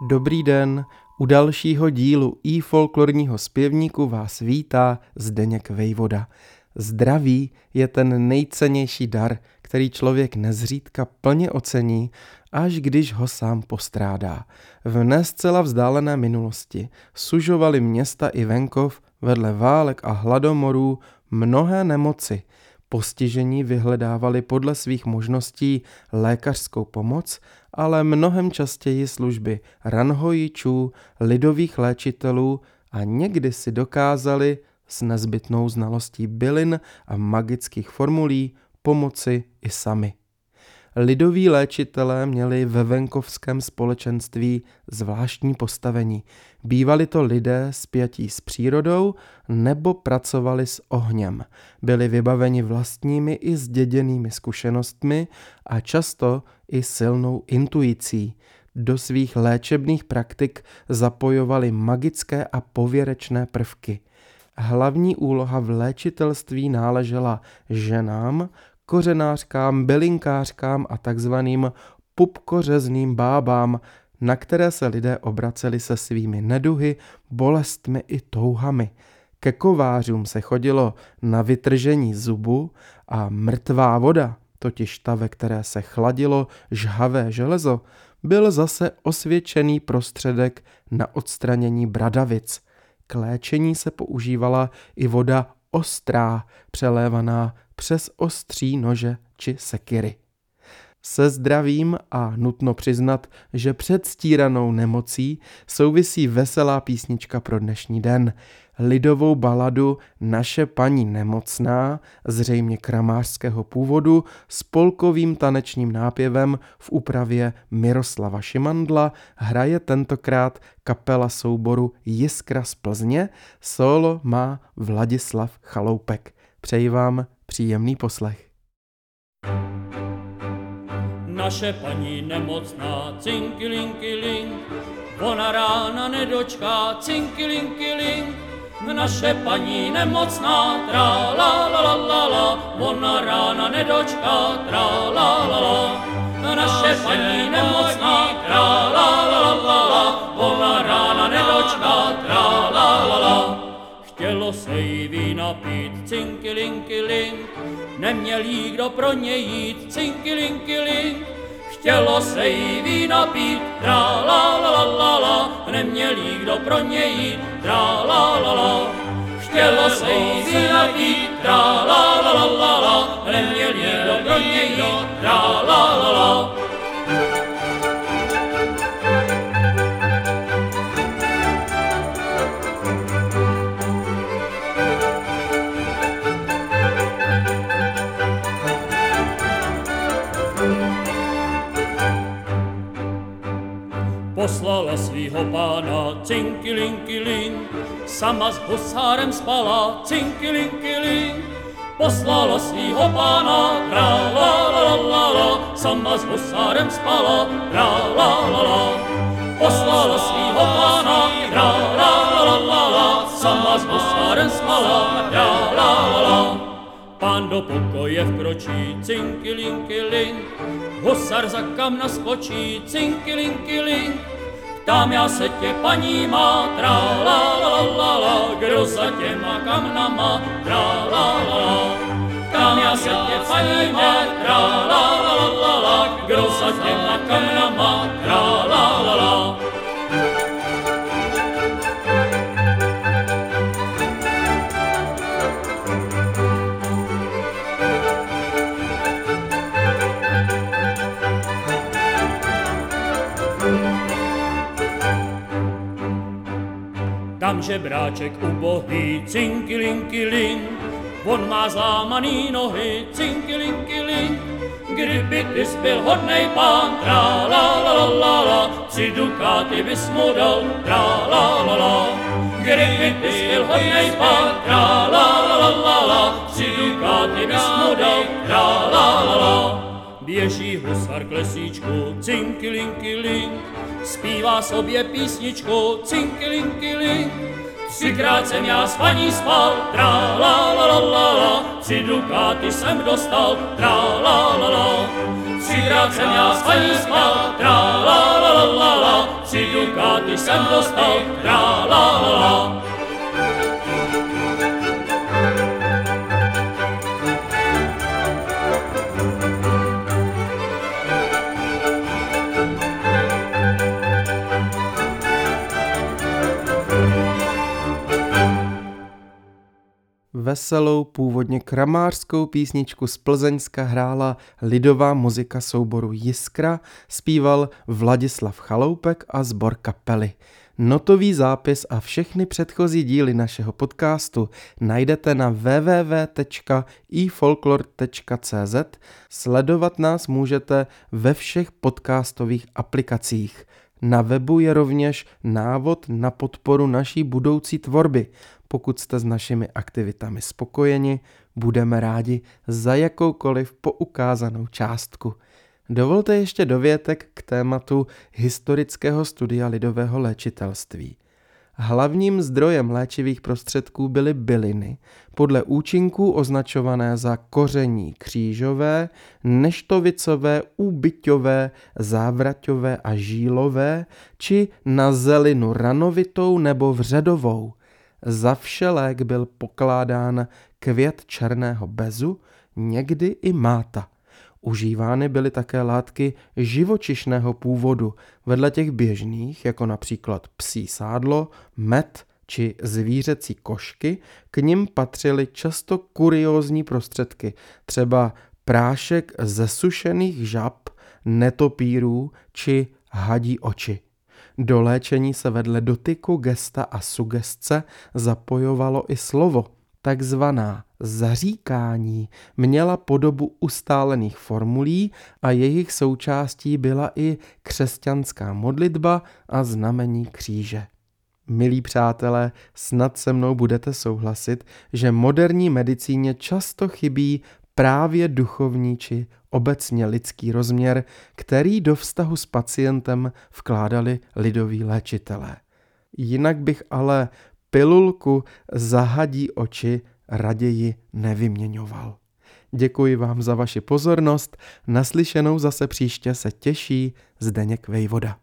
Dobrý den, u dalšího dílu i folklorního zpěvníku vás vítá Zdeněk Vejvoda. Zdraví je ten nejcennější dar, který člověk nezřídka plně ocení, až když ho sám postrádá. V nescela vzdálené minulosti sužovaly města i venkov vedle válek a hladomorů mnohé nemoci. Postižení vyhledávali podle svých možností lékařskou pomoc ale mnohem častěji služby ranhojičů, lidových léčitelů a někdy si dokázali s nezbytnou znalostí bylin a magických formulí pomoci i sami. Lidoví léčitelé měli ve venkovském společenství zvláštní postavení. Bývali to lidé spjatí s přírodou nebo pracovali s ohněm. Byli vybaveni vlastními i zděděnými zkušenostmi a často i silnou intuicí. Do svých léčebných praktik zapojovali magické a pověrečné prvky. Hlavní úloha v léčitelství náležela ženám, kořenářkám, bylinkářkám a takzvaným pupkořezným bábám, na které se lidé obraceli se svými neduhy, bolestmi i touhami. Ke kovářům se chodilo na vytržení zubu a mrtvá voda, totiž ta, ve které se chladilo žhavé železo, byl zase osvědčený prostředek na odstranění bradavic. K léčení se používala i voda ostrá, přelévaná přes ostří nože či sekiry. Se zdravím a nutno přiznat, že před stíranou nemocí souvisí veselá písnička pro dnešní den. Lidovou baladu Naše paní nemocná, zřejmě kramářského původu, s polkovým tanečním nápěvem v úpravě Miroslava Šimandla hraje tentokrát kapela souboru Jiskra z Plzně, solo má Vladislav Chaloupek. Přeji vám Příjemný poslech. Naše paní nemocná, cinky linky link, ona rána nedočká, link. Naše paní nemocná, tra la la la la la, ona rána nedočká, tra la la la. Naše paní nemocná, tra la la la la la, ona rána nedočká, tra la la la. Chtělo se jí vína pít, cinky linky link, neměl jí kdo pro něj jít, cinky linky link. Chtělo se jí vína pít, tra la la la la la, neměl jí kdo pro něj jít, tra la la la. Chtělo se jí vína pít, tra la la la la la, neměl jí kdo pro něj jít, tra la la la. Poslala svýho pána, cinky linky link, sama s husárem spala, cinky linky link. Poslala svýho pána, tra la la la la sama s husárem spala, tra la la la. Poslala svýho pána, tra la la la la sama s husárem spala, tra la la la. Pán do pokoje vkročí, cinky linky link, husar za kam naskočí, cinky linky link, tam já se tě paní má, tra la la la la, kdo za těma kamnama, tra la la la. Tam já se tě paní má, tra la la la la, kdo za těma kamnama, tra la la la. Tam žebráček ubohý, cinky linky link, on má zlámaný nohy, cinky linky link. Kdyby ty byl hodnej pán, tra la la la la la, tři dukáty bys mu dal, tra la la la. Kdyby ty byl hodnej pán, tra la la la la la, tři dukáty bys mu dal, tra la la la. Běží husar k lesíčku, link, zpívá sobě písničku, link. Třikrát jsem já s paní spal, tra la la la la la, tři dukáty jsem dostal, tra la la la. třikrát jsem já s paní spal, tra la la la la la, tři dukáty jsem dostal, tra la la la. Veselou, původně kramářskou písničku z Plzeňska hrála lidová muzika souboru Jiskra, zpíval Vladislav Chaloupek a zbor kapely. Notový zápis a všechny předchozí díly našeho podcastu najdete na www.ifolklor.cz. Sledovat nás můžete ve všech podcastových aplikacích. Na webu je rovněž návod na podporu naší budoucí tvorby. Pokud jste s našimi aktivitami spokojeni, budeme rádi za jakoukoliv poukázanou částku. Dovolte ještě dovětek k tématu historického studia lidového léčitelství. Hlavním zdrojem léčivých prostředků byly byliny, podle účinků označované za koření křížové, neštovicové, úbyťové, závraťové a žílové, či na zelinu ranovitou nebo vředovou. Za všelék byl pokládán květ černého bezu, někdy i máta. Užívány byly také látky živočišného původu, vedle těch běžných, jako například psí sádlo, med či zvířecí košky, k nim patřily často kuriózní prostředky, třeba prášek ze sušených žab, netopírů či hadí oči. Do léčení se vedle dotyku, gesta a sugestce zapojovalo i slovo. Takzvaná zaříkání měla podobu ustálených formulí a jejich součástí byla i křesťanská modlitba a znamení kříže. Milí přátelé, snad se mnou budete souhlasit, že moderní medicíně často chybí právě duchovní či obecně lidský rozměr, který do vztahu s pacientem vkládali lidoví léčitelé. Jinak bych ale pilulku zahadí oči raději nevyměňoval. Děkuji vám za vaši pozornost, naslyšenou zase příště se těší Zdeněk Vejvoda.